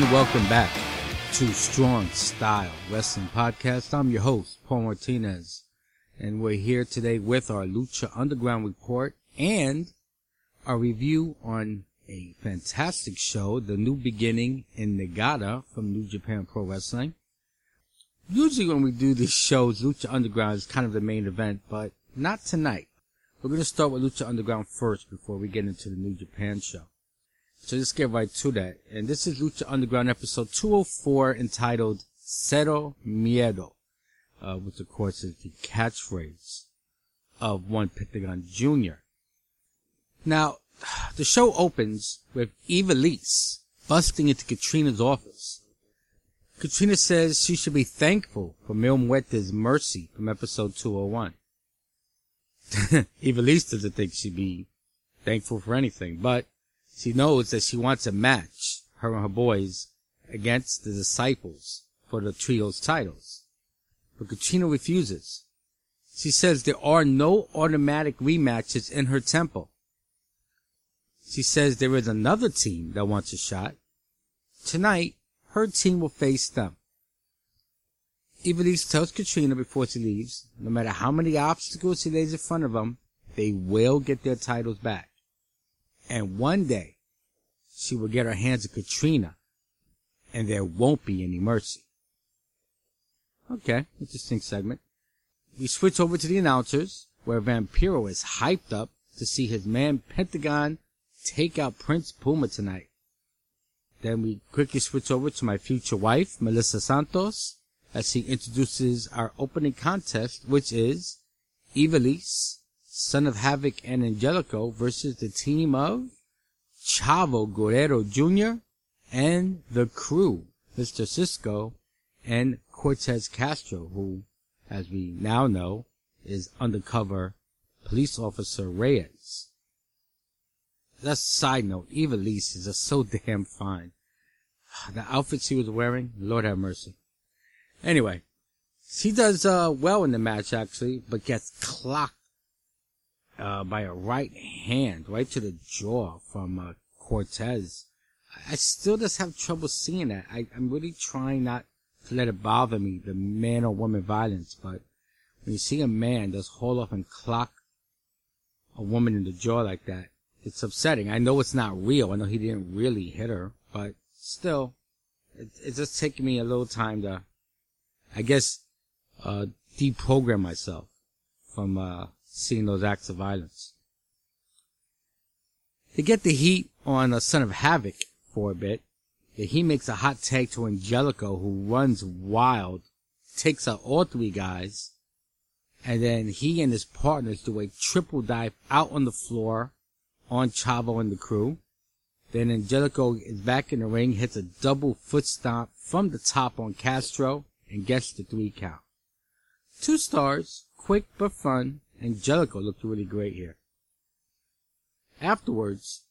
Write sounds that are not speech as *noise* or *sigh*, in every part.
And welcome back to Strong Style Wrestling Podcast. I'm your host, Paul Martinez, and we're here today with our Lucha Underground report and a review on a fantastic show, The New Beginning in Niigata from New Japan Pro Wrestling. Usually when we do these shows, Lucha Underground is kind of the main event, but not tonight. We're going to start with Lucha Underground first before we get into the New Japan show. So let's get right to that. And this is Lucha Underground episode 204 entitled Cero Miedo, uh, which of course is the catchphrase of one Pentagon Jr. Now, *sighs* the show opens with Ivelisse busting into Catrina's office. Catrina says she should be thankful for Mil Muerte's mercy from episode 201. Ivelisse *laughs* doesn't think she'd be thankful for anything, but she knows that she wants a match, her and her boys, against the disciples for the trio's titles. But Catrina refuses. She says there are no automatic rematches in her temple. She says there is another team that wants a shot. Tonight, her team will face them. Ivelisse tells Catrina before she leaves, no matter how many obstacles she lays in front of them, they will get their titles back. And one day, she will get her hands on Catrina, and there won't be any mercy. Okay, interesting segment. We switch over to the announcers, where Vampiro is hyped up to see his man Pentagon take out Prince Puma tonight. Then we quickly switch over to my future wife, Melissa Santos, as he introduces our opening contest, which is Ivelisse, Son of Havoc and Angelico versus the team of Chavo Guerrero Jr. and the crew, Mr. Cisco and Cortez Castro, who, as we now know, is undercover police officer Reyes. That's a side note. Ivelisse is just so *laughs* damn fine. The outfit she was wearing, Lord have mercy. Anyway, she does uh, well in the match actually, but gets clocked uh, by a right hand right to the jaw from uh, Cortez. I still just have trouble seeing that. I, I'm really trying not to let it bother me, the man or woman violence, but when you see a man just haul off and clock a woman in the jaw like that, it's upsetting. I know it's not real. I know he didn't really hit her, but still, it, it's just taking me a little time to, I guess, uh, deprogram myself from, uh, seeing those acts of violence. To get the heat on a Son of Havoc for a bit, he makes a hot tag to Angelico who runs wild, takes out all three guys, and then he and his partners do a triple dive out on the floor on Chavo and the crew. Then Angelico is back in the ring, hits a double foot stomp from the top on Castro, and gets the three count. Two stars, quick but fun. Angelico looked really great here. Afterwards,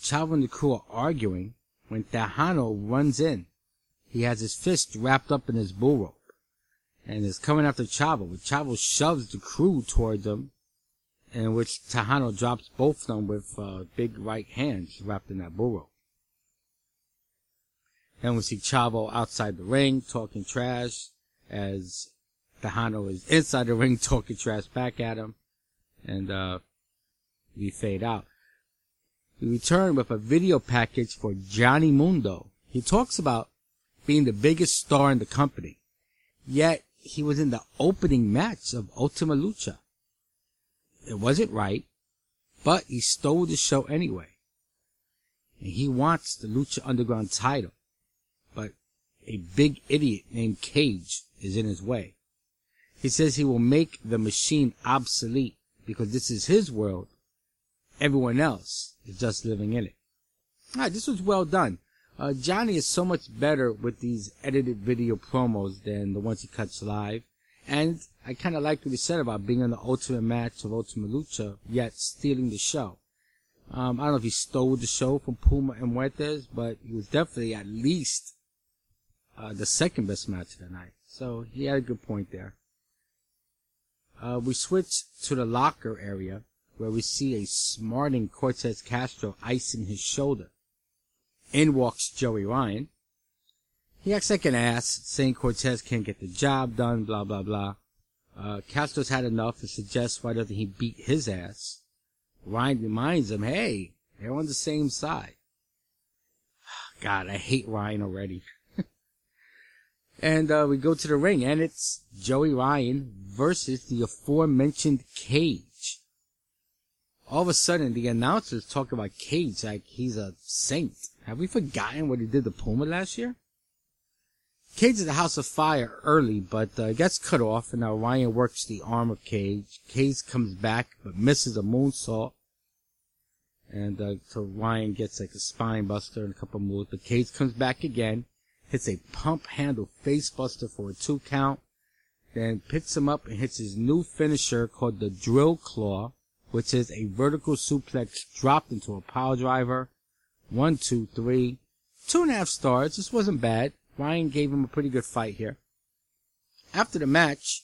Chavo and the crew are arguing when Texano runs in. He has his fist wrapped up in his bull rope and is coming after Chavo. But Chavo shoves the crew toward them, in which Texano drops both of them with uh, big right hands wrapped in that bull rope. Then we see Chavo outside the ring talking trash as Texano is inside the ring talking trash back at him. And uh, we fade out. We return with a video package for Johnny Mundo. He talks about being the biggest star in the company. Yet he was in the opening match of Ultima Lucha. It wasn't right, but he stole the show anyway. And he wants the Lucha Underground title. But a big idiot named Cage is in his way. He says he will make the machine obsolete because this is his world. Everyone else is just living in it. Alright, this was well done. Uh, Johnny is so much better with these edited video promos than the ones he cuts live. And I kind of liked what he said about being in the ultimate match of Ultima Lucha, yet stealing the show. Um, I don't know if he stole the show from Puma and Muertes, but he was definitely at least uh, the second best match of the night. So he had a good point there. Uh, we switch to the locker area where we see a smarting Cortez Castro icing his shoulder. In walks Joey Ryan. He acts like an ass, saying Cortez can't get the job done, blah, blah, blah. Uh, Castro's had enough and suggests why doesn't he beat his ass. Ryan reminds him, hey, they're on the same side. *sighs* God, I hate Ryan already. And uh, we go to the ring, and it's Joey Ryan versus the aforementioned Cage. All of a sudden, the announcers talk about Cage like he's a saint. Have we forgotten what he did to Puma last year? Cage is the House of Fire early, but uh, gets cut off, and now Ryan works the arm of Cage. Cage comes back, but misses a moonsault. And uh, so Ryan gets like a spine buster and a couple moves, but Cage comes back again, hits a pump handle face buster for a two count, then picks him up and hits his new finisher called the Drill Claw, which is a vertical suplex dropped into a power driver. One, two, three, two and a half stars. This wasn't bad. Ryan gave him a pretty good fight here. After the match,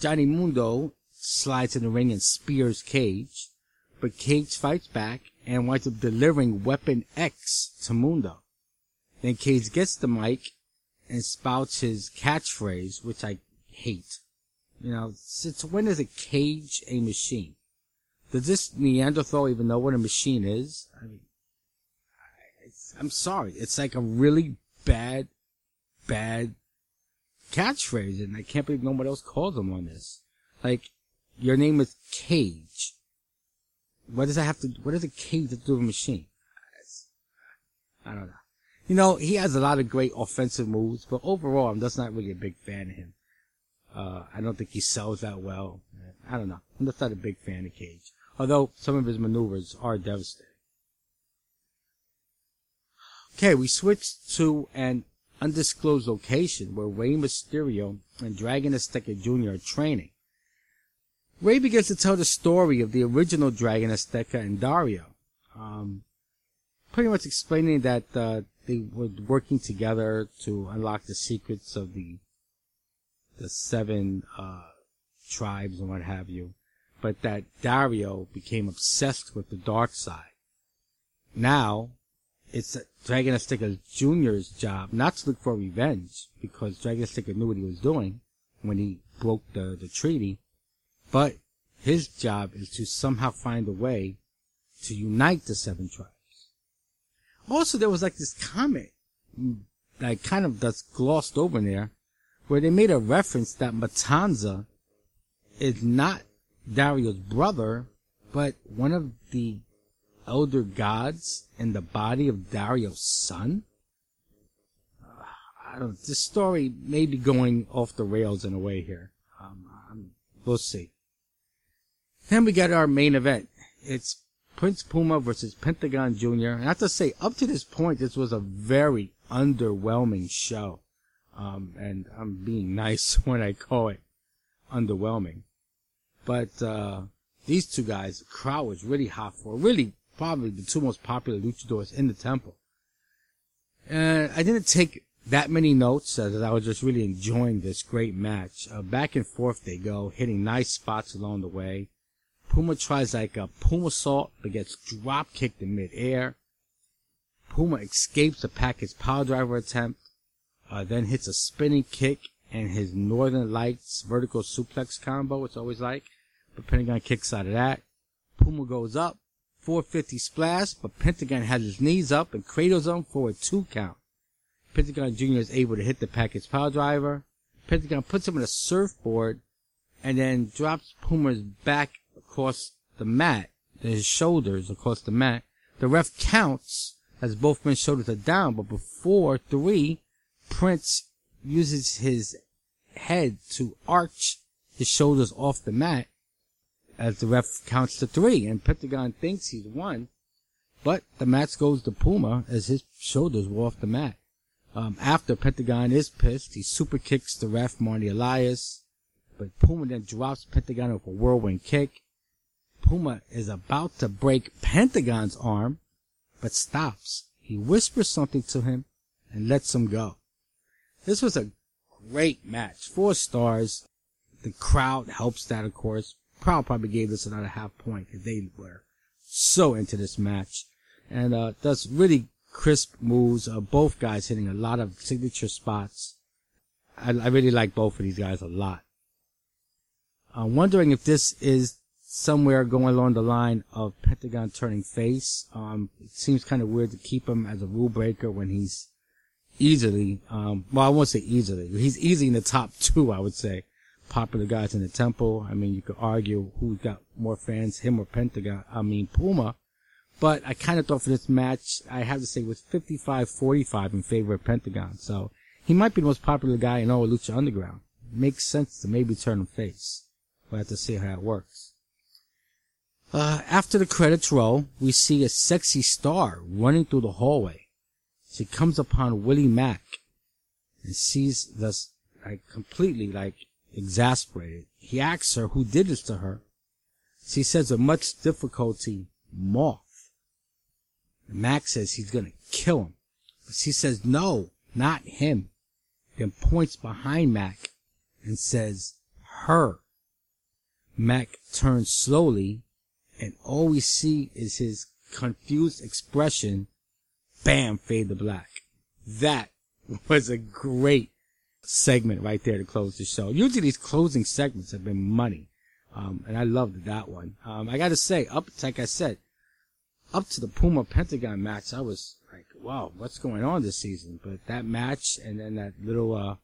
Johnny Mundo slides in the ring and spears Cage, but Cage fights back and winds up delivering Weapon X to Mundo. Then Cage gets the mic and spouts his catchphrase, which I hate. You know, since when is a cage a machine? Does this Neanderthal even know what a machine is? I mean, I'm sorry. It's like a really bad bad catchphrase, and I can't believe nobody else called him on this. Like, your name is Cage. What does that have to? What does a cage have to do with a machine? I don't know. You know, he has a lot of great offensive moves, but overall, I'm just not really a big fan of him. Uh, I don't think he sells that well. I don't know. I'm just not a big fan of Cage. Although some of his maneuvers are devastating. Okay, we switch to an undisclosed location where Rey Mysterio and Dragon Azteca Jr. are training. Rey begins to tell the story of the original Dragon Azteca and Dario, um, pretty much explaining that uh, they were working together to unlock the secrets of the the seven uh, tribes and what have you, but that Dario became obsessed with the dark side. Now, it's Dragon Azteca Jr.'s job not to look for revenge because Dragon Azteca knew what he was doing when he broke the, the treaty, but his job is to somehow find a way to unite the seven tribes. Also, there was like this comment that kind of just glossed over there where they made a reference that Matanza is not Dario's brother, but one of the elder gods in the body of Dario's son? Uh, I don't. This story may be going off the rails in a way here. Um, um, we'll see. Then we got our main event. It's Prince Puma versus Pentagon Jr. And I have to say, up to this point, this was a very underwhelming show. Um, and I'm being *laughs* nice when I call it underwhelming. But, uh, these two guys, the crowd was really hot for, really probably the two most popular luchadors in the temple. And I didn't take that many notes as I was just really enjoying this great match. Uh, back and forth they go, hitting nice spots along the way. Puma tries like a Puma salt, but gets drop kicked in midair. Puma escapes the package piledriver attempt, uh, then hits a spinning kick and his Northern Lights vertical suplex combo, it's always like. But Pentagon kicks out of that. Puma goes up, 450 splash, but Pentagon has his knees up and cradles him for a two count. Pentagon Jr. is able to hit the package piledriver. Pentagon puts him on a surfboard and then drops Puma's back across the mat, his shoulders across the mat. The ref counts as both men's shoulders are down, but before three, Prince uses his head to arch his shoulders off the mat as the ref counts to three, and Pentagon thinks he's won, but the match goes to Puma as his shoulders were off the mat. Um, after Pentagon is pissed, he super kicks the ref Marty Elias, but Puma then drops Pentagon with a whirlwind kick. Puma is about to break Pentagon's arm, but stops. He whispers something to him and lets him go. This was a great match. Four stars. The crowd helps that, of course. Crowd probably gave this another half point because they were so into this match. And uh, that's really crisp moves. Uh, both guys hitting a lot of signature spots. I, I really like both of these guys a lot. I'm wondering if this is somewhere going along the line of Pentagon turning face. Um, it seems kind of weird to keep him as a rule breaker when he's easily, um, well, I won't say easily. He's easily in the top two, I would say. Popular guys in the temple. I mean, you could argue who's got more fans, him or Pentagon. I mean, Puma. But I kind of thought for this match, I have to say it was 55-45 in favor of Pentagon. So he might be the most popular guy in all Lucha Underground. Makes sense to maybe turn him face. We'll have to see how it works. Uh, after the credits roll, we see a sexy star running through the hallway. She comes upon Willie Mack and sees this like completely like exasperated. He asks her who did this to her. She says with much difficulty, Moth. Mack says he's gonna kill him. But she says no, not him. Then points behind Mack and says her. Mack turns slowly and all we see is his confused expression. Bam, fade to black. That was a great segment right there to close the show. Usually these closing segments have been money. Um, and I loved that one. Um, I gotta say, up, like I said, up to the Puma Pentagon match, I was like, wow, what's going on this season? But that match and then that little, uh,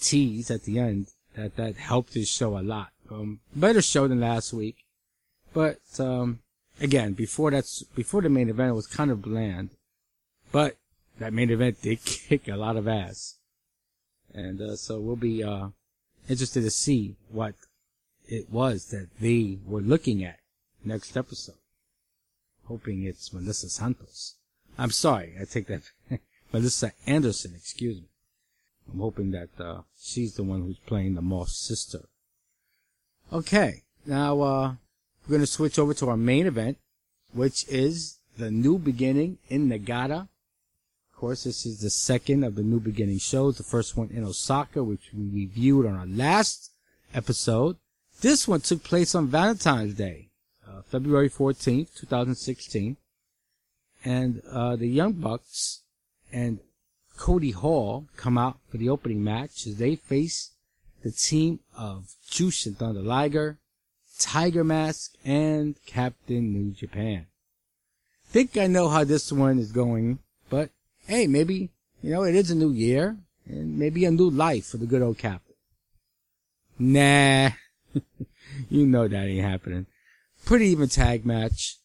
tease at the end, that, that helped this show a lot. Um, better show than last week. But, um, again, before that's, before the main event, it was kind of bland. But that main event did *laughs* kick a lot of ass. And, uh, so we'll be, uh, interested to see what it was that they were looking at next episode. Hoping it's Melissa Santos. I'm sorry, I take that, *laughs* Melissa Anderson, excuse me. I'm hoping that, uh, she's the one who's playing the Moth sister. Okay, now, uh, we're going to switch over to our main event, which is the New Beginning in Niigata. Of course, this is the second of the New Beginning shows. The first one in Osaka, which we reviewed on our last episode. This one took place on Valentine's Day, uh, February 14th, 2016. And uh, the Young Bucks and Cody Hall come out for the opening match as they face the team of Jushin Thunder Liger, Tiger Mask, and Captain New Japan. Think I know how this one is going, but hey, maybe, you know, it is a new year, and maybe a new life for the good old Captain. Nah, *laughs* you know that ain't happening. Pretty even tag match.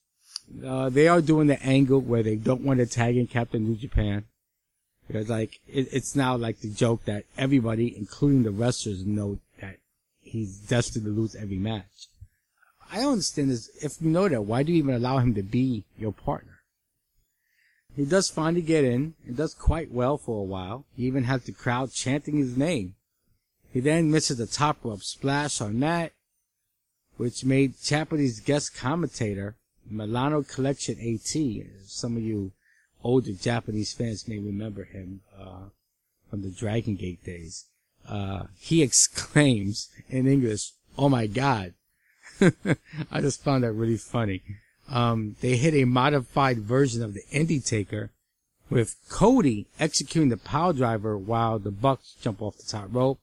Uh, they are doing the angle where they don't want to tag in Captain New Japan. Because like, it, it's now like the joke that everybody, including the wrestlers, know that he's destined to lose every match. I don't understand this. If you know that, why do you even allow him to be your partner? He does finally get in. and does quite well for a while. He even has the crowd chanting his name. He then misses a top rope splash on that, which made Japanese guest commentator Milano Collection AT. Some of you older Japanese fans may remember him uh, from the Dragon Gate days. Uh, he *laughs* exclaims in English, "Oh my God!" *laughs* I just found that really funny. Um, they hit a modified version of the Indytaker with Cody executing the power driver while the Bucks jump off the top rope.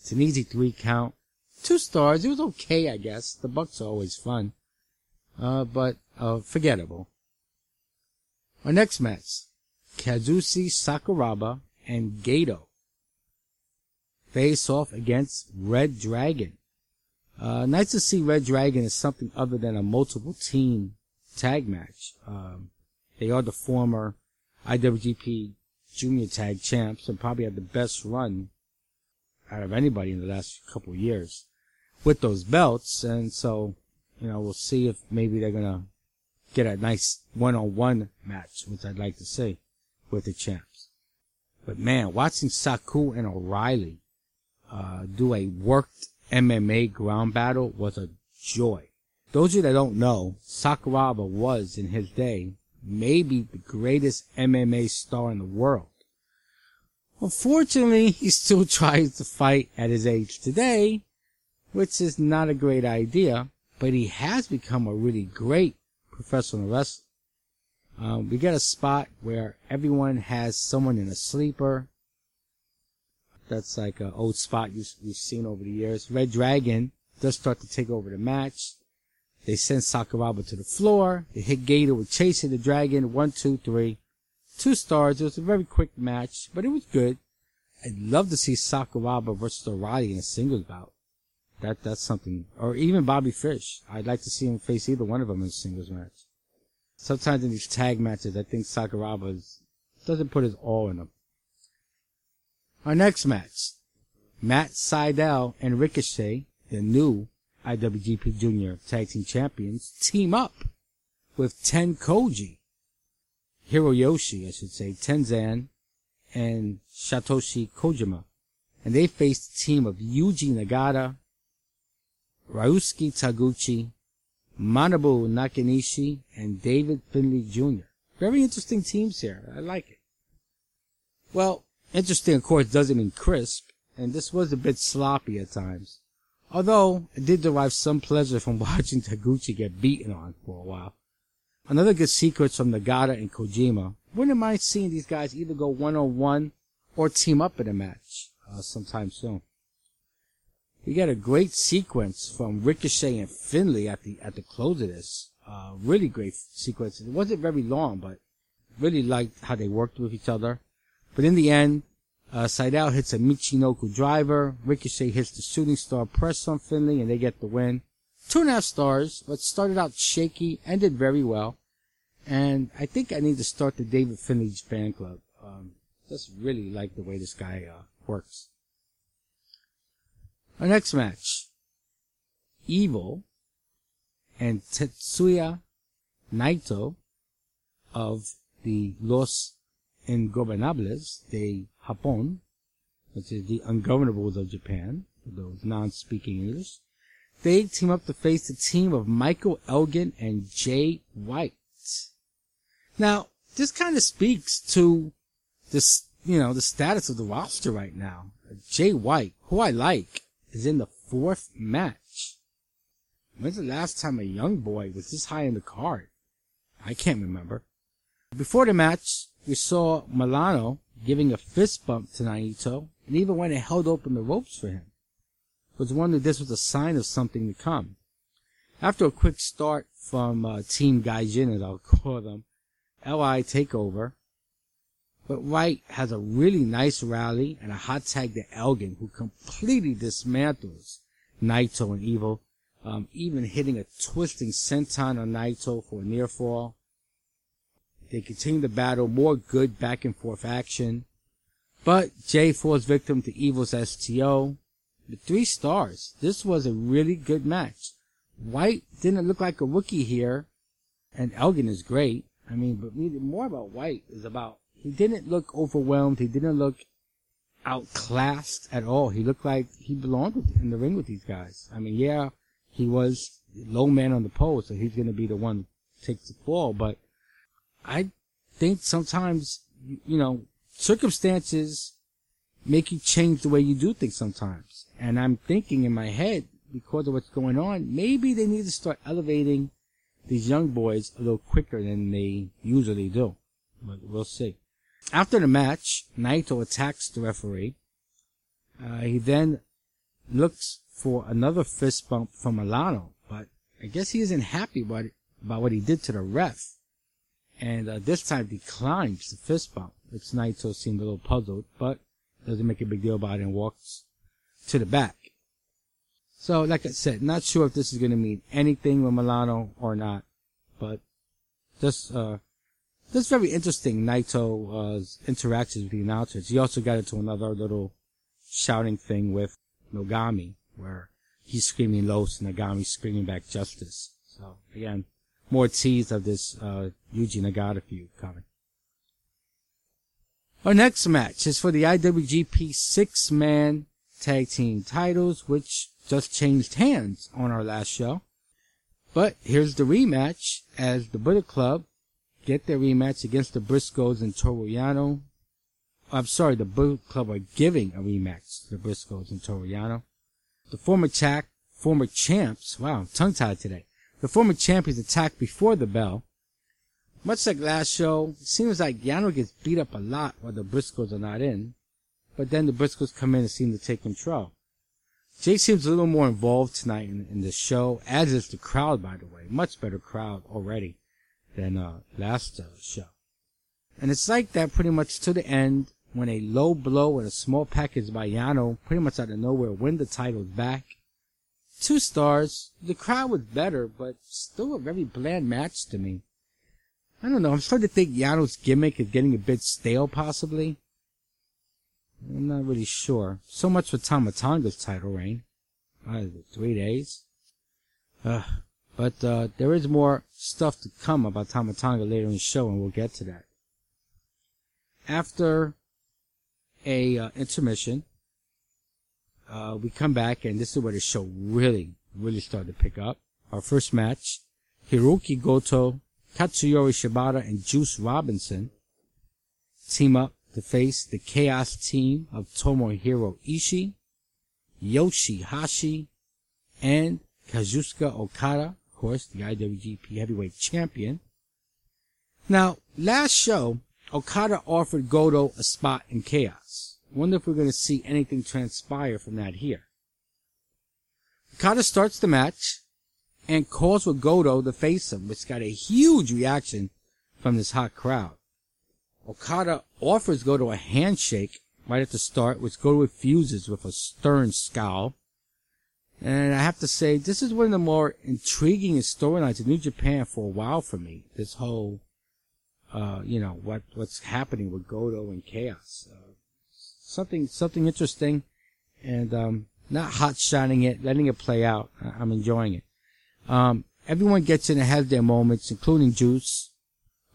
It's an easy three count. Two stars. It was okay, I guess. The Bucks are always fun. Uh, but, uh, forgettable. Our next match. Kazushi Sakuraba and Gedo face off against Red Dragon. Uh, nice to see Red Dragon as something other than a multiple team tag match. Um, they are the former IWGP Junior Tag Champs and probably had the best run out of anybody in the last couple years with those belts. And so, you know, we'll see if maybe they're gonna get a nice one-on-one match, which I'd like to see with the champs. But man, watching Saku and O'Reilly uh, do a worked MMA ground battle was a joy. Those of you that don't know, Sakuraba was in his day maybe the greatest MMA star in the world. Unfortunately, he still *laughs* tries to fight at his age today, which is not a great idea, but he has become a really great professional wrestler. Um, we get a spot where everyone has someone in a sleeper. That's like an old spot you, have seen over the years. Red Dragon does start to take over the match. They send Sakuraba to the floor. They hit Gator with chasing the dragon. One, two, three. Two stars. It was a very quick match, but it was good. I'd love to see Sakuraba versus Roddy in a singles bout. That that's something. Or even Bobby Fish. I'd like to see him face either one of them in a singles match. Sometimes in these tag matches, I think Sakuraba doesn't put his all in them. Our next match, Matt Sydal and Ricochet, the new IWGP Junior Tag Team Champions, team up with Ten Koji, Hiroyoshi, I should say, Tenzan, and Satoshi Kojima. And they faced a team of Yuji Nagata, Ryusuke Taguchi, Manabu Nakanishi, and David Finlay Jr. Very interesting teams here. I like it. Well, interesting, of course, doesn't mean crisp, and this was a bit sloppy at times. Although, I did derive some pleasure from *laughs* watching Taguchi get beaten on for a while. Another good sequence from Nagata and Kojima. Wouldn't mind seeing these guys either go one on one or team up in a match uh, sometime soon. We got a great sequence from Ricochet and Finlay at the at the close of this. Uh, really great sequence. It wasn't very long, but really liked how they worked with each other. But in the end, uh, Sydal hits a Michinoku driver. Ricochet hits the shooting star press on Finlay, and they get the win. Two and a half stars, but started out shaky, ended very well. And I think I need to start the David Finlay fan club. Um, just really like the way this guy uh, works. Our next match. Evil and Tetsuya Naito of the Los Ingobernables de Japón, which is the ungovernables of Japan, those non-speaking English. They team up to face the team of Michael Elgin and Jay White. Now, this kind of speaks to this, you know, the status of the roster right now. Jay White, who I like, is in the fourth match. When's the last time a young boy was this high in the card? I can't remember. Before the match, we saw Milano giving a fist bump to Naito and even went and held open the ropes for him. I was wondering if this was a sign of something to come. After a quick start from uh, Team Gaijin, as I'll call them, LI take over. but White has a really nice rally and a hot tag to Elgin, who completely dismantles Naito and Evil, um, even hitting a twisting senton on Naito for a near fall. They continue the battle, more good back and forth action. But Jay falls victim to Evil's STO. The three stars. This was a really good match. White didn't look like a rookie here, and Elgin is great. I mean, but more about White is about he didn't look overwhelmed. He didn't look outclassed at all. He looked like he belonged in the ring with these guys. I mean, yeah, he was low man on the pole, so he's going to be the one to take the fall. But I think sometimes, you know, circumstances make you change the way you do things sometimes. And I'm thinking in my head, because of what's going on, maybe they need to start elevating these young boys a little quicker than they usually do. But we'll see. After the match, Naito attacks the referee. Uh, he then looks for another fist bump from Milano, but I guess he isn't happy about, it, about what he did to the ref. And uh, this time declines the fist bump, It's Naito seemed a little puzzled, but doesn't make a big deal about it and walks to the back. So, like I said, not sure if this is going to mean anything with Milano or not, but just uh, that's very interesting, Naito's uh, interactions with the announcers. He also got into another little shouting thing with Nogami, where he's screaming Los, and Nogami screaming back Justice. So, again, more tease of this uh, Yuji Nagata feud coming. Our next match is for the IWGP six-man tag team titles, which just changed hands on our last show. But here's the rematch as the Bullet Club get their rematch against the Briscoes and Toru I'm sorry, the Bullet Club are giving a rematch to the Briscoes and Toru The former chac, former champs, wow, tongue tied today. The former champions attacked before the bell, Much like last show, it seems like Yano gets beat up a lot while the Briscoes are not in, but then the Briscoes come in and seem to take control. Jay seems a little more involved tonight in, in the show, as is the crowd, by the way. Much better crowd already than uh, last uh, show. And it's like that pretty much to the end when a low blow and a small package by Yano pretty much out of nowhere win the titles back. Two stars. The crowd was better, but still a very bland match to me. I don't know. I'm starting to think Yano's gimmick is getting a bit stale, possibly. I'm not really sure. So much for Tama Tonga's title reign. Uh, three days. Uh, but uh, there is more stuff to come about Tama Tonga later in the show, and we'll get to that. After a uh, intermission, uh, we come back, and this is where the show really, really started to pick up. Our first match, Hiroki Goto, Katsuyori Shibata, and Juice Robinson team up to face the Chaos team of Tomohiro Ishii, Yoshihashi, and Kazuchika Okada, of course, the IWGP Heavyweight Champion. Now, last show, Okada offered Goto a spot in Chaos. Wonder if we're going to see anything transpire from that here. Okada starts the match and calls for Goto to face him, which got a huge reaction from this hot crowd. Okada offers Goto a handshake right at the start, which Goto refuses with a stern scowl. And I have to say, this is one of the more intriguing storylines in New Japan for a while for me. This whole, uh, you know, what what's happening with Goto and Chaos. Uh, something something interesting, and um, not hot shining it, letting it play out. I'm enjoying it. Um, everyone gets in and has their moments, including Juice,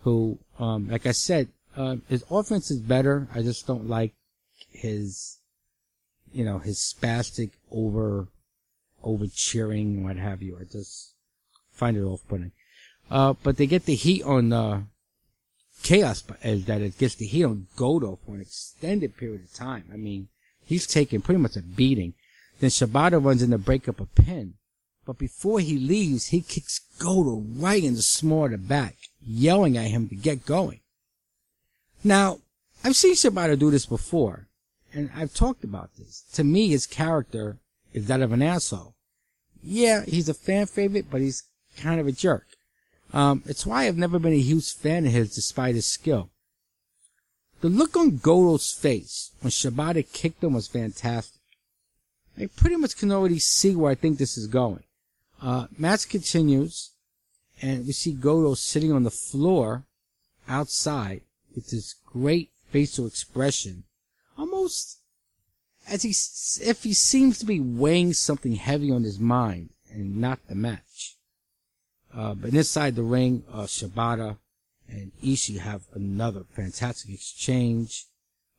who, um, like I said, uh, his offense is better. I just don't like his, you know, his spastic over, over cheering, what have you. I just find it off-putting. Uh, but they get the heat on, uh, Chaos, as uh, that it gets heat on Goto for an extended period of time. I mean, he's taking pretty much a beating. Then Shibata runs in to break up a pin. But before he leaves, he kicks Goto right in the small of the back, yelling at him to get going. Now, I've seen Shibata do this before, and I've talked about this. To me, his character is that of an asshole. Yeah, he's a fan favorite, but he's kind of a jerk. Um, it's why I've never been a huge fan of his despite his skill. The look on Goto's face when Shibata kicked him was fantastic. I pretty much can already see where I think this is going. Uh, match continues, and we see Goto sitting on the floor outside with this great facial expression, almost as he, if he seems to be weighing something heavy on his mind and not the match. Uh, but inside the ring, uh, Shibata and Ishii have another fantastic exchange.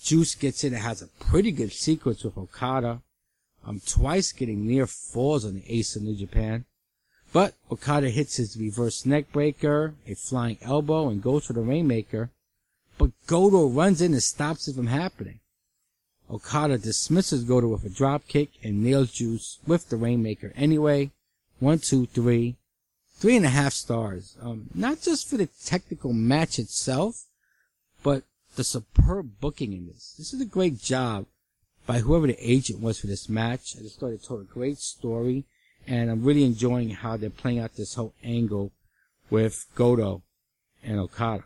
Juice gets in and has a pretty good sequence with Okada. Um, twice getting near falls on the ace of New Japan. But Okada hits his reverse neckbreaker, a flying elbow, and goes for the Rainmaker but Goto runs in and stops it from happening. Okada dismisses Goto with a drop kick and nails Juice with the Rainmaker anyway. One, two, three. Three and a half stars. Um, not just for the technical match itself, but the superb booking in this. This is a great job by whoever the agent was for this match. I just thought it told a great story, and I'm really enjoying how they're playing out this whole angle with Goto and Okada.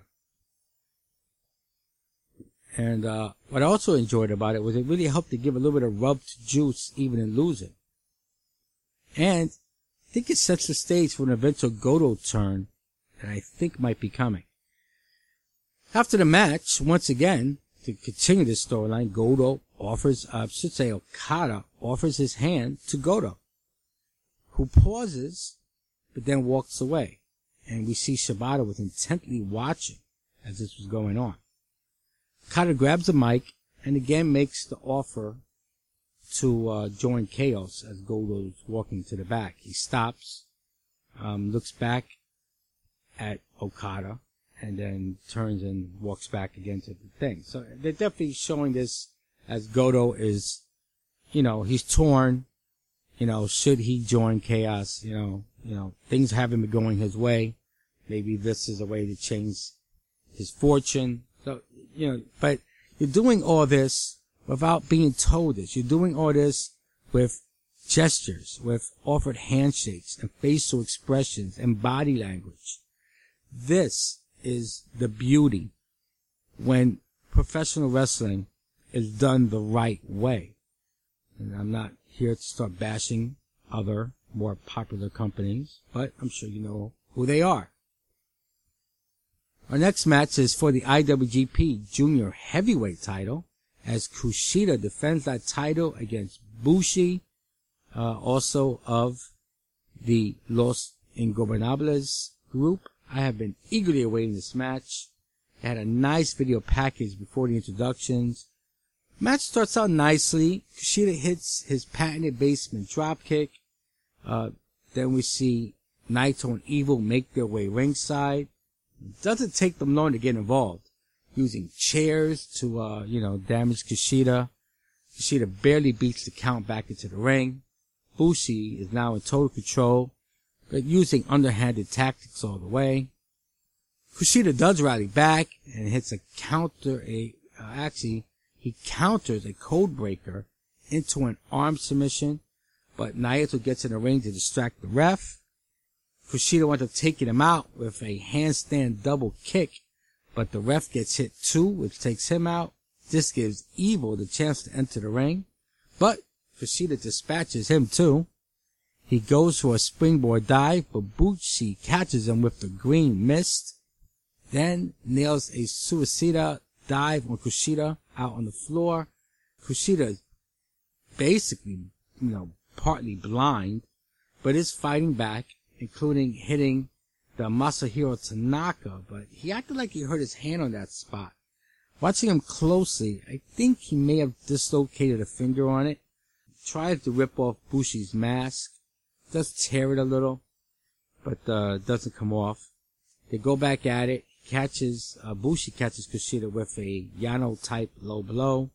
And uh, what I also enjoyed about it was it really helped to give a little bit of rub to Juice even in losing. And think it sets the stage for an eventual Goto turn that I think might be coming. After the match, once again, to continue this storyline, Goto offers, uh, I should say Okada offers his hand to Goto, who pauses, but then walks away. And we see Shibata was intently watching as this was going on. Okada grabs the mic and again makes the offer to uh, join Chaos as Goto's walking to the back. He stops, um, looks back at Okada, and then turns and walks back again to the thing. So they're definitely showing this as Goto is, you know, he's torn. You know, should he join Chaos? You know, you know, things haven't been going his way. maybe this is a way to change his fortune. So, you know, but you're doing all this without being told this. You're doing all this with gestures, with offered handshakes and facial expressions and body language. This is the beauty when professional wrestling is done the right way. And I'm not here to start bashing other more popular companies, but I'm sure you know who they are. Our next match is for the IWGP Junior Heavyweight title as Kushida defends that title against Bushi, uh, also of the Los Ingobernables group. I have been eagerly awaiting this match. It had a nice video package before the introductions. Match starts out nicely. Kushida hits his patented basement dropkick. Uh, then we see Naito and Evil make their way ringside. It doesn't take them long to get involved. Using chairs to, uh, you know, damage Kushida. Kushida barely beats the count back into the ring. Bushi is now in total control, but using underhanded tactics all the way. Kushida does rally back and hits a counter, a, uh, actually, he counters a code breaker into an arm submission, but Naito gets in the ring to distract the ref. Kushida wants to take him out with a handstand double kick, but the ref gets hit too, which takes him out. This gives Evil the chance to enter the ring, but Kushida dispatches him too. He goes for a springboard dive, but Bushi catches him with the green mist, then nails a suicida dive on Kushida out on the floor. Kushida basically, you know, partly blind, but is fighting back, including hitting the Masahiro Tanaka, but he acted like he hurt his hand on that spot. Watching him closely, I think he may have dislocated a finger on it. He tries to rip off Bushi's mask, does tear it a little, but uh, doesn't come off. They go back at it. Catches uh, Bushi catches Kushida with a Yano type low blow,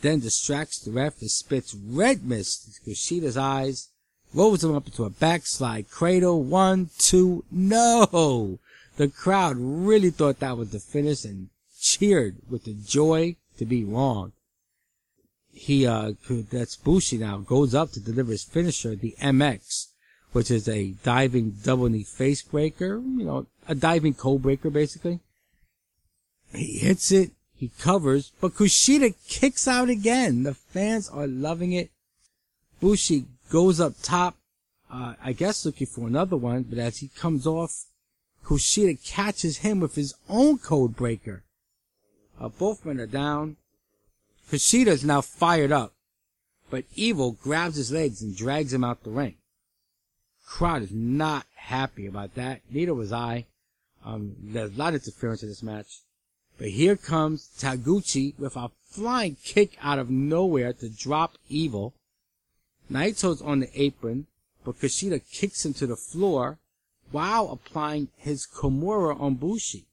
then distracts the ref and spits red mist into Kushida's eyes rolls him up into a backslide cradle. One, two, no! The crowd really thought that was the finish and cheered with the joy to be wrong. He, uh, that's Bushi now, goes up to deliver his finisher, the MX, which is a diving double knee face breaker, you know, a diving code breaker basically. He hits it, he covers, but Kushida kicks out again. The fans are loving it. Bushi goes up top, uh, I guess looking for another one, but as he comes off, Kushida catches him with his own code breaker. Uh, both men are down. Kushida is now fired up, but Evil grabs his legs and drags him out the ring. Crowd is not happy about that. Neither was I. Um, there's a lot of interference in this match. But here comes Taguchi with a flying kick out of nowhere to drop Evil. Naito's on the apron, but Kushida kicks him to the floor while applying his Kimura on Bushi.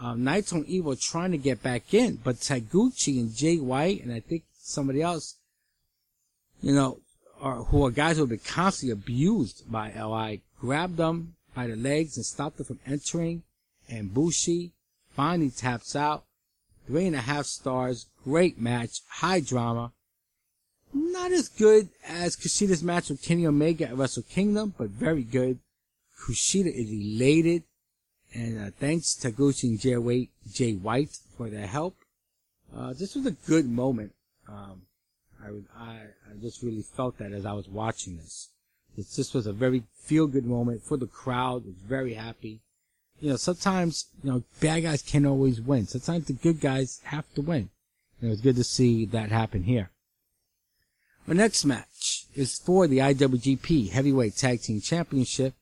Um, Naito and Evil trying to get back in, but Taguchi and Jay White and I think somebody else, you know, are, who are guys who have been constantly abused by LI, grabbed them by the legs and stopped them from entering, and Bushi finally taps out. Three and a half stars, great match, high drama, not as good as Kushida's match with Kenny Omega at Wrestle Kingdom, but very good. Kushida is elated, and uh, thanks Taguchi and Jay White, Jay White for their help. Uh, this was a good moment. Um, I, I, I just really felt that as I was watching this. This was a very feel-good moment for the crowd. Was very happy. You know, sometimes you know bad guys can't always win. Sometimes the good guys have to win. And it was good to see that happen here. Our next match is for the IWGP Heavyweight Tag Team Championship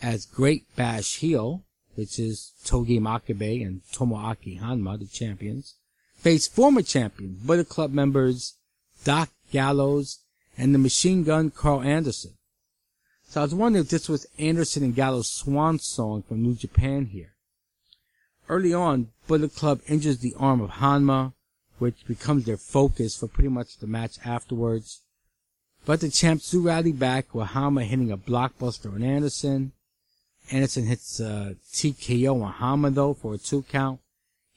as Great Bash Heel, which is Togi Makabe and Tomoaki Honma, the champions, face former champions, Bullet Club members Doc Gallows and the Machine Gun Karl Anderson. So I was wondering if this was Anderson and Gallows' swan song from New Japan here. Early on, Bullet Club injures the arm of Honma, which becomes their focus for pretty much the match afterwards. But the champs do rally back with Honma hitting a blockbuster on Anderson. Anderson hits uh, a TKO on Honma though for a two count.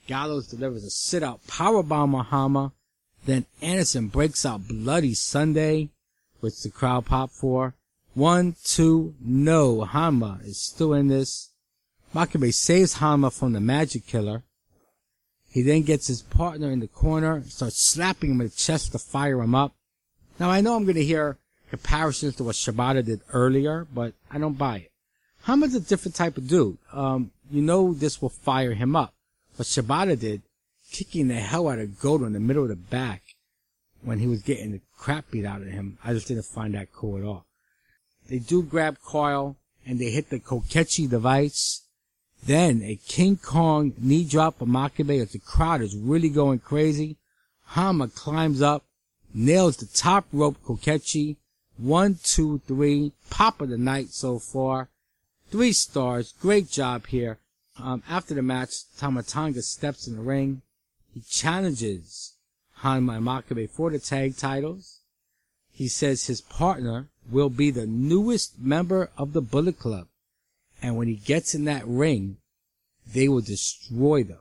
Gallows delivers a sit out powerbomb on Honma. Then Anderson breaks out Bloody Sunday, which the crowd pop for. One, two, no. Honma is still in this. Makabe saves Honma from the magic killer. He then gets his partner in the corner, starts slapping him in the chest to fire him up. Now I know I'm going to hear comparisons to what Shibata did earlier, but I don't buy it. Honma's a different type of dude. Um, you know this will fire him up. But Shibata did, kicking the hell out of Goto in the middle of the back when he was getting the crap beat out of him. I just didn't find that cool at all. They do grab Coil and they hit the Kokeshi device. Then a King Kong knee drop of Makabe as the crowd is really going crazy. Honma climbs up, nails the top rope Kokeshi. One, two, three. Pop of the night so far. Three stars. Great job here. Um, after the match, Tama Tonga steps in the ring. He challenges and Makabe for the tag titles. He says his partner will be the newest member of the Bullet Club. And when he gets in that ring, they will destroy them.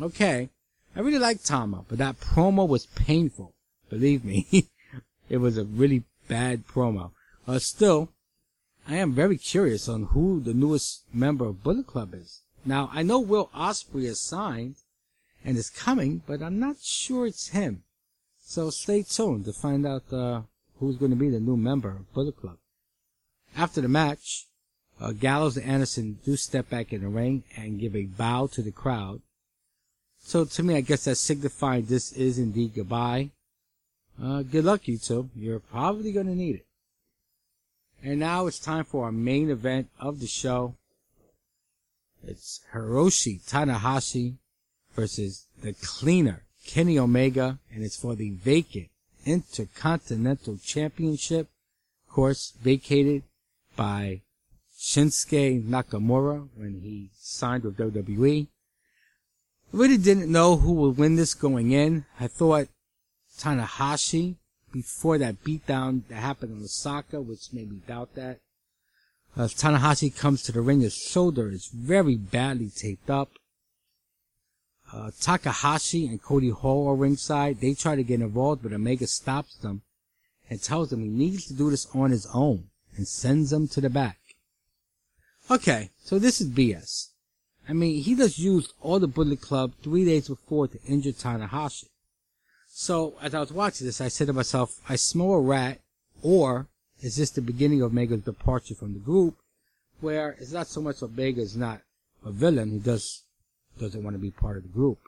Okay. I really like Tama, but that promo was painful. Believe me. *laughs* it was a really bad promo. Uh, still, I am very curious on who the newest member of Bullet Club is. Now, I know Will Ospreay is signed and is coming, but I'm not sure it's him. So stay tuned to find out uh, who's going to be the new member of Bullet Club. After the match, uh, Gallows and Anderson do step back in the ring and give a bow to the crowd. So to me, I guess that's signifying this is indeed goodbye. Uh, good luck, you two. You're probably going to need it. And now it's time for our main event of the show. It's Hiroshi Tanahashi versus the cleaner Kenny Omega, and it's for the vacant Intercontinental Championship. Of course, vacated by Shinsuke Nakamura when he signed with WWE. I really didn't know who would win this going in. I thought Tanahashi before that beatdown that happened on Osaka, which made me doubt that. As Tanahashi comes to the ring, his shoulder is very badly taped up. Uh, Takahashi and Cody Hall are ringside. They try to get involved, but Omega stops them and tells them he needs to do this on his own and sends them to the back. Okay, so this is BS. I mean, he just used all the Bullet Club three days before to injure Tanahashi. So as I was watching this, I said to myself, I smell a rat, or is this the beginning of Omega's departure from the group, where it's not so much Omega is not a villain, he does doesn't want to be part of the group,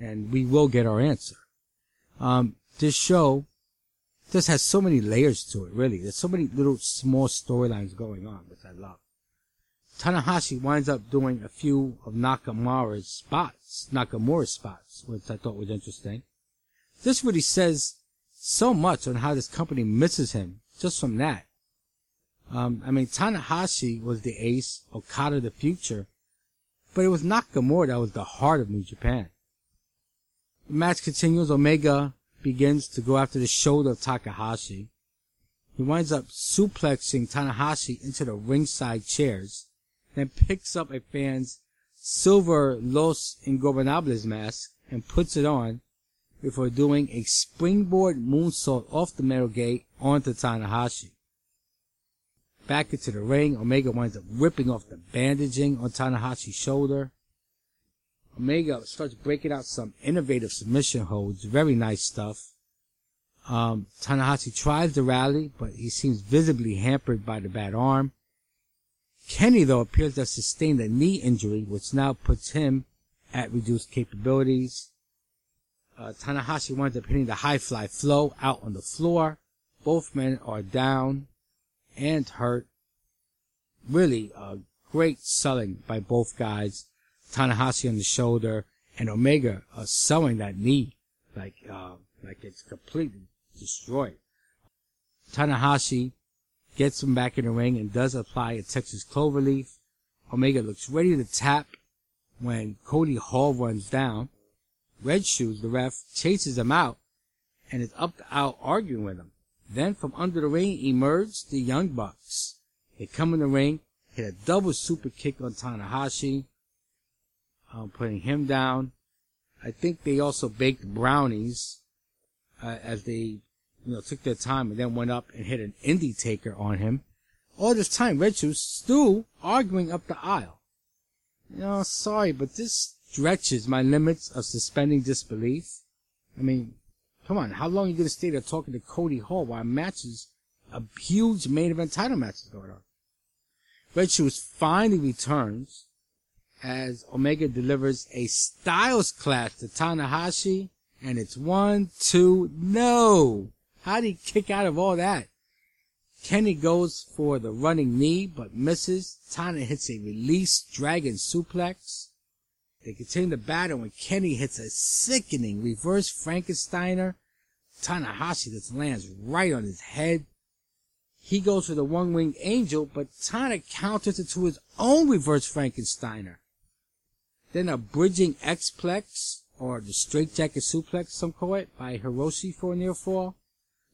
and we will get our answer. Um, this show just has so many layers to it. Really, there's so many little small storylines going on, which I love. Tanahashi winds up doing a few of Nakamura's spots, Nakamura's spots, which I thought was interesting. This really says so much on how this company misses him just from that. Um, I mean, Tanahashi was the ace, Okada the future, but it was Nakamura that was the heart of New Japan. The match continues. Omega begins to go after the shoulder of Takahashi. He winds up suplexing Tanahashi into the ringside chairs, then picks up a fan's silver Los Ingobernables mask and puts it on before doing a springboard moonsault off the metal gate onto Tanahashi. Back into the ring, Omega winds up ripping off the bandaging on Tanahashi's shoulder. Omega starts breaking out some innovative submission holds, very nice stuff. Um, Tanahashi tries to rally, but he seems visibly hampered by the bad arm. Kenny, though, appears to have sustained a knee injury, which now puts him at reduced capabilities. Uh, Tanahashi winds up hitting the high fly flow out on the floor. Both men are down and hurt. Really, uh, great selling by both guys. Tanahashi on the shoulder and Omega uh, selling that knee like uh, like it's completely destroyed. Tanahashi gets him back in the ring and does apply a Texas cloverleaf. Omega looks ready to tap when Cody Hall runs down. Red Shoes, the ref, chases him out and is up to out arguing with him. Then from under the ring emerge the Young Bucks. They come in the ring hit a double super kick on Tanahashi, um, putting him down. I think they also baked brownies uh, as they, you know, took their time and then went up and hit an Indytaker on him. All this time, Red Shoes still arguing up the aisle. You know, sorry, but this stretches my limits of suspending disbelief. I mean, come on, how long are you gonna stay there talking to Cody Hall while matches, a huge main event title match is going on? Red Shoes finally returns as Omega delivers a Styles clash to Tanahashi, and it's one, two, no! How did he kick out of all that? Kenny goes for the running knee, but misses. Tana hits a release dragon suplex. They continue the battle when Kenny hits a sickening reverse Frankensteiner. Tanahashi just lands right on his head. He goes for the one winged angel, but Tana counters it to his own reverse Frankensteiner. Then a bridging X-Plex, or the straightjacket suplex, some call it, by Hiroshi for a near fall.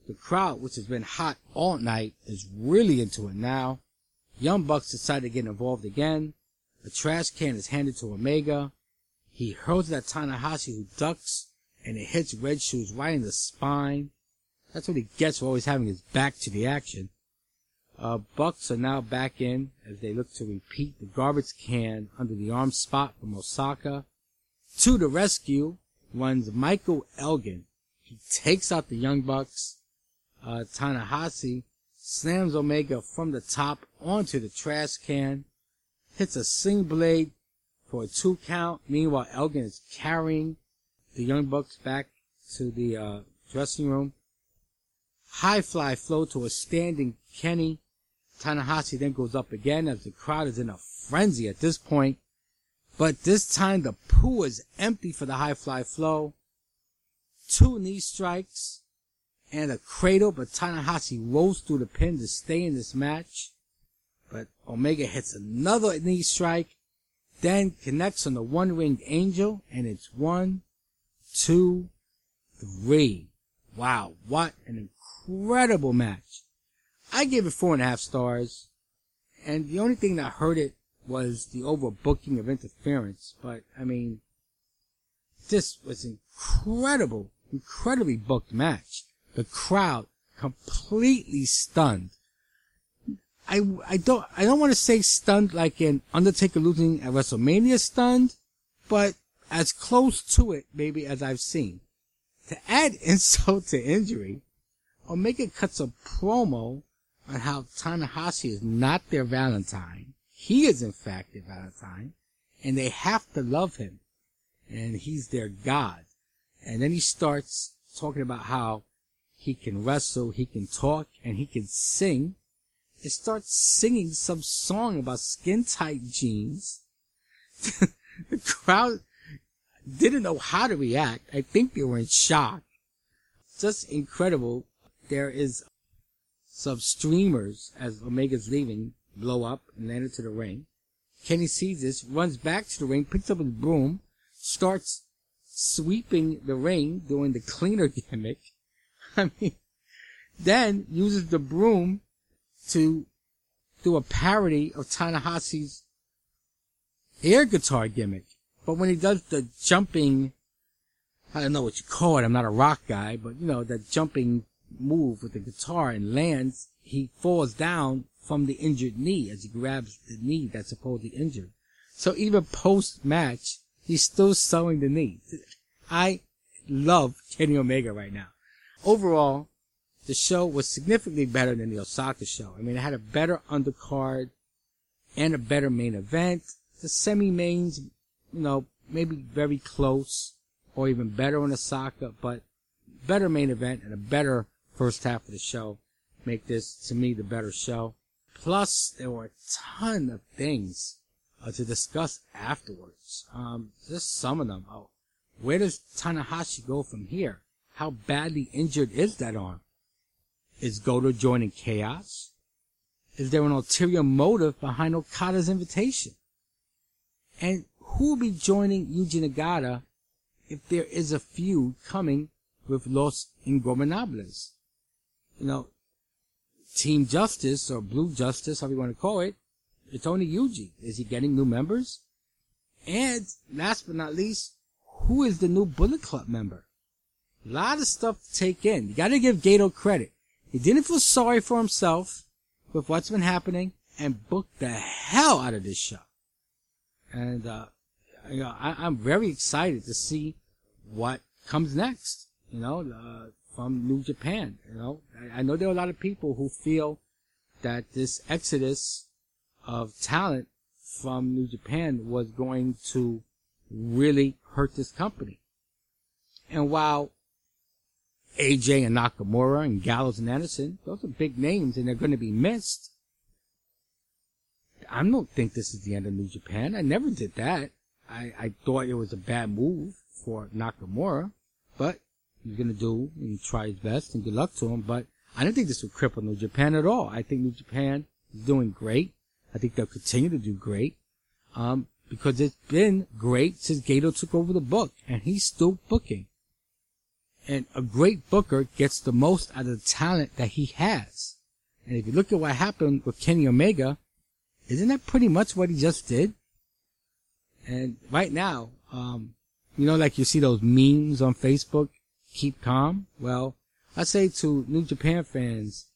The crowd, which has been hot all night, is really into it now. Young Bucks decide to get involved again. A trash can is handed to Omega. He hurls at Tanahashi who ducks and it hits Red Shoes right in the spine. That's what he gets for always having his back to the action. Uh, Bucks are now back in as they look to repeat the garbage can under the arm spot from Osaka. To the rescue runs Michael Elgin. He takes out the Young Bucks. Uh, Tanahashi slams Omega from the top onto the trash can, hits a sling blade for a two count. Meanwhile, Elgin is carrying the Young Bucks back to the uh, dressing room. High fly flow to a standing Kenny. Tanahashi then goes up again as the crowd is in a frenzy at this point. But this time the pool is empty for the high fly flow. Two knee strikes and a cradle, but Tanahashi rolls through the pin to stay in this match. But Omega hits another knee strike then connects on the one winged angel, and it's one, two, three. Wow, what an incredible match. I gave it four and a half stars, and the only thing that hurt it was the overbooking of interference, but I mean, this was incredible, incredibly booked match. The crowd completely stunned. I, I don't, I don't want to say stunned like in Undertaker losing at WrestleMania stunned, but as close to it, maybe, as I've seen. To add *laughs* insult to injury, Omega cuts a promo on how Tanahashi is not their Valentine. He is in fact their Valentine, and they have to love him, and he's their God. And then he starts talking about how he can wrestle, he can talk, and he can sing, and starts singing some song about skin tight jeans. *laughs* the crowd didn't know how to react. I think they were in shock. Just incredible. There is some streamers as Omega's leaving blow up and land into the ring. Kenny sees this, runs back to the ring, picks up his broom, starts sweeping the ring, doing the cleaner *laughs* gimmick. I mean, then uses the broom to do a parody of Tanahashi's air guitar gimmick. But when he does the jumping, I don't know what you call it, I'm not a rock guy, but you know, that jumping move with the guitar and lands, he falls down from the injured knee as he grabs the knee that's supposedly injured. So even post match, he's still sewing the knee. I love Kenny Omega right now. Overall, the show was significantly better than the Osaka show. I mean, it had a better undercard and a better main event. The semi-mains, you know, maybe very close or even better on Osaka, but better main event and a better first half of the show make this, to me, the better show. Plus, there were a ton of things uh, to discuss afterwards. Um, just some of them. Oh, where does Tanahashi go from here? How badly injured is that arm? Is Goto joining Chaos? Is there an ulterior motive behind Okada's invitation? And who will be joining Yuji Nagata if there is a feud coming with Los Ingobernables? You know, Team Justice or Blue Justice, however you want to call it, it's only Yuji. Is he getting new members? And last but not least, who is the new Bullet Club member? A lot of stuff to take in. You gotta give Gedo credit. He didn't feel sorry for himself with what's been happening and booked the hell out of this show. And, uh, you know, I, am very excited to see what comes next, you know, uh, from New Japan, you know. I, I know there are a lot of people who feel that this exodus of talent from New Japan was going to really hurt this company. And while AJ and Nakamura and Gallows and Anderson, those are big names and they're going to be missed. I don't think this is the end of New Japan. I never did that. I, I thought it was a bad move for Nakamura, but he's going to do and try his best and good luck to him. But I don't think this will cripple New Japan at all. I think New Japan is doing great. I think they'll continue to do great. Um, because it's been great since Gedo took over the book and he's still booking. And a great booker gets the most out of the talent that he has. And if you look at what happened with Kenny Omega, isn't that pretty much what he just did? And right now, um, you know, like you see those memes on Facebook, keep calm. Well, I say to New Japan fans,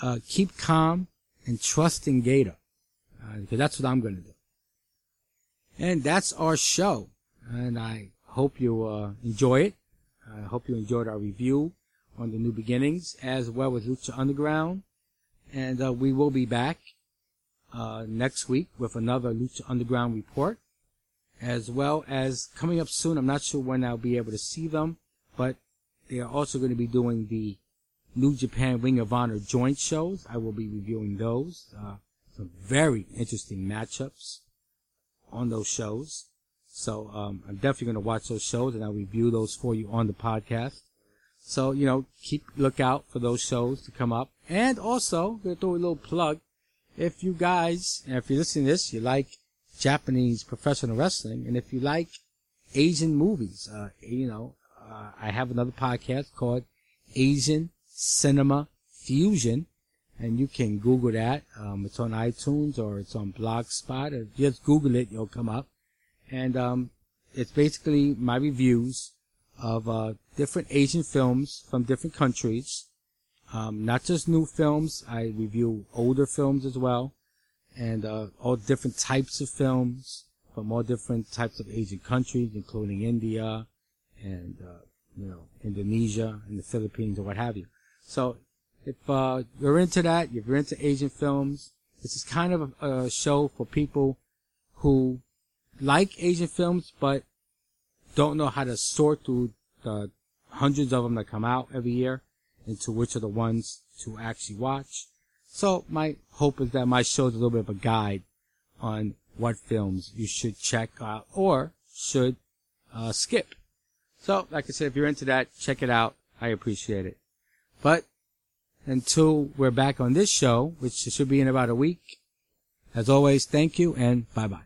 uh, keep calm and trust in Gedo, Uh, because that's what I'm going to do. And that's our show. And I hope you uh, enjoy it. I hope you enjoyed our review on the new beginnings as well as Lucha Underground. And uh, we will be back uh, next week with another Lucha Underground report, as well as coming up soon. I'm not sure when I'll be able to see them, but they are also going to be doing the New Japan Ring of Honor joint shows. I will be reviewing those. Uh, some very interesting matchups on those shows. So um, I'm definitely going to watch those shows and I'll review those for you on the podcast. So, you know, keep look out for those shows to come up. And also, going to throw a little plug. If you guys, and if you're listening to this, you like Japanese professional wrestling, and if you like Asian movies, uh, you know, uh, I have another podcast called Asian Cinema Fusion, and you can Google that. Um, it's on iTunes or it's on Blogspot. Or just Google it, you'll come up. And um, it's basically my reviews of uh, different Asian films from different countries. Um, not just new films. I review older films as well, and uh, all different types of films from all different types of Asian countries, including India and uh, you know Indonesia and the Philippines or what have you. So if uh, you're into that, if you're into Asian films, this is kind of a, a show for people who like Asian films but don't know how to sort through the hundreds of them that come out every year into which are the ones to actually watch. So my hope is that my show is a little bit of a guide on what films you should check out or should uh, skip. So, like I said, if you're into that, check it out. I appreciate it. But until we're back on this show, which should be in about a week. As always, thank you and bye bye.